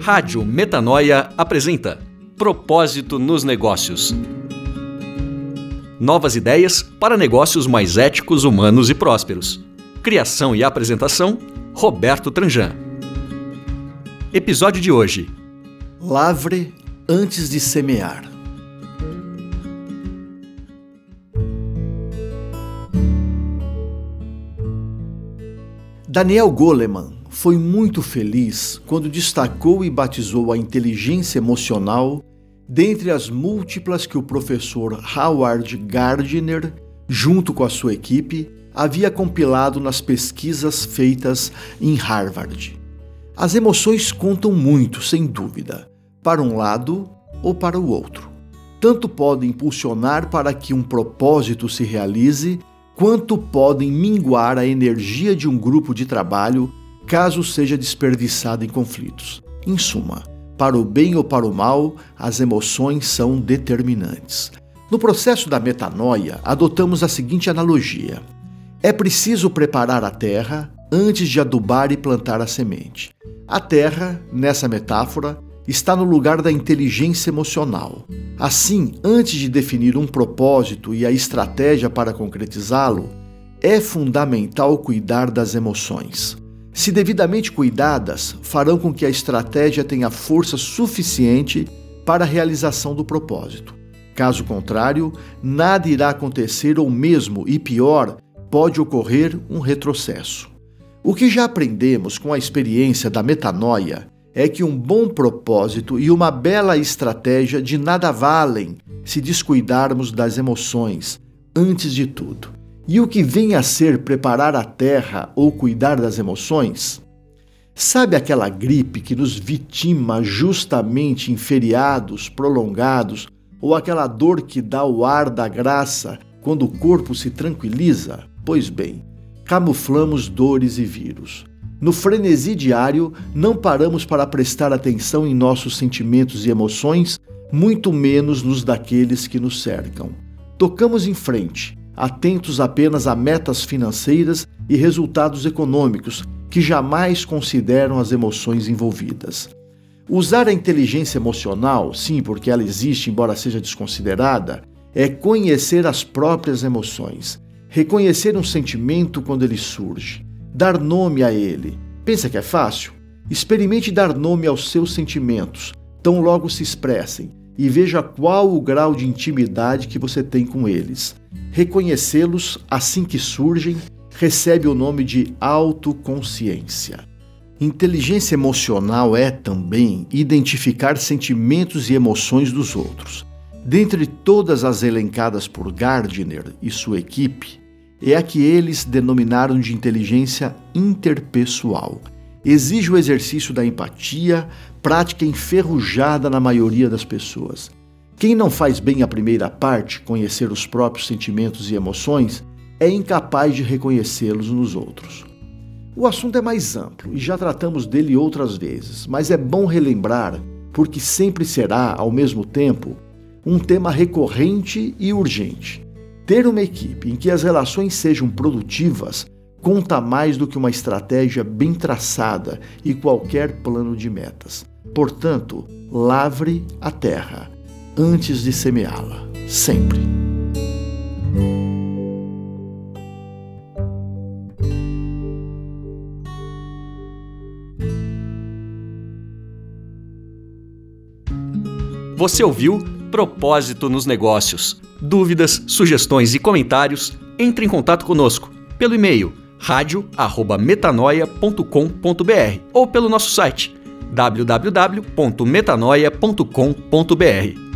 Rádio Metanoia apresenta Propósito nos Negócios. Novas ideias para negócios mais éticos, humanos e prósperos. Criação e apresentação: Roberto Tranjan. Episódio de hoje: Lavre antes de semear. Daniel Goleman foi muito feliz quando destacou e batizou a inteligência emocional dentre as múltiplas que o professor Howard Gardner, junto com a sua equipe, havia compilado nas pesquisas feitas em Harvard. As emoções contam muito, sem dúvida, para um lado ou para o outro. Tanto podem impulsionar para que um propósito se realize, quanto podem minguar a energia de um grupo de trabalho caso seja desperdiçado em conflitos. Em suma, para o bem ou para o mal, as emoções são determinantes. No processo da metanoia, adotamos a seguinte analogia: é preciso preparar a terra antes de adubar e plantar a semente. A terra, nessa metáfora, está no lugar da inteligência emocional. Assim, antes de definir um propósito e a estratégia para concretizá-lo, é fundamental cuidar das emoções se devidamente cuidadas, farão com que a estratégia tenha força suficiente para a realização do propósito. Caso contrário, nada irá acontecer ou mesmo, e pior, pode ocorrer um retrocesso. O que já aprendemos com a experiência da metanoia é que um bom propósito e uma bela estratégia de nada valem se descuidarmos das emoções, antes de tudo. E o que vem a ser preparar a terra ou cuidar das emoções? Sabe aquela gripe que nos vitima justamente em feriados prolongados ou aquela dor que dá o ar da graça quando o corpo se tranquiliza? Pois bem, camuflamos dores e vírus. No frenesi diário, não paramos para prestar atenção em nossos sentimentos e emoções, muito menos nos daqueles que nos cercam. Tocamos em frente, atentos apenas a metas financeiras e resultados econômicos, que jamais consideram as emoções envolvidas. Usar a inteligência emocional, sim, porque ela existe, embora seja desconsiderada, é conhecer as próprias emoções, reconhecer um sentimento quando ele surge, dar nome a ele. Pensa que é fácil? Experimente dar nome aos seus sentimentos, tão logo se expressem, e veja qual o grau de intimidade que você tem com eles. Reconhecê-los assim que surgem recebe o nome de autoconsciência. Inteligência emocional é também identificar sentimentos e emoções dos outros. Dentre todas as elencadas por Gardner e sua equipe, é a que eles denominaram de inteligência interpessoal. Exige o exercício da empatia, prática enferrujada na maioria das pessoas. Quem não faz bem a primeira parte, conhecer os próprios sentimentos e emoções, é incapaz de reconhecê-los nos outros. O assunto é mais amplo e já tratamos dele outras vezes, mas é bom relembrar, porque sempre será, ao mesmo tempo, um tema recorrente e urgente. Ter uma equipe em que as relações sejam produtivas conta mais do que uma estratégia bem traçada e qualquer plano de metas. Portanto, lavre a terra antes de semeá-la, sempre. Você ouviu Propósito nos Negócios. Dúvidas, sugestões e comentários, entre em contato conosco pelo e-mail radio@metanoia.com.br ou pelo nosso site www.metanoia.com.br.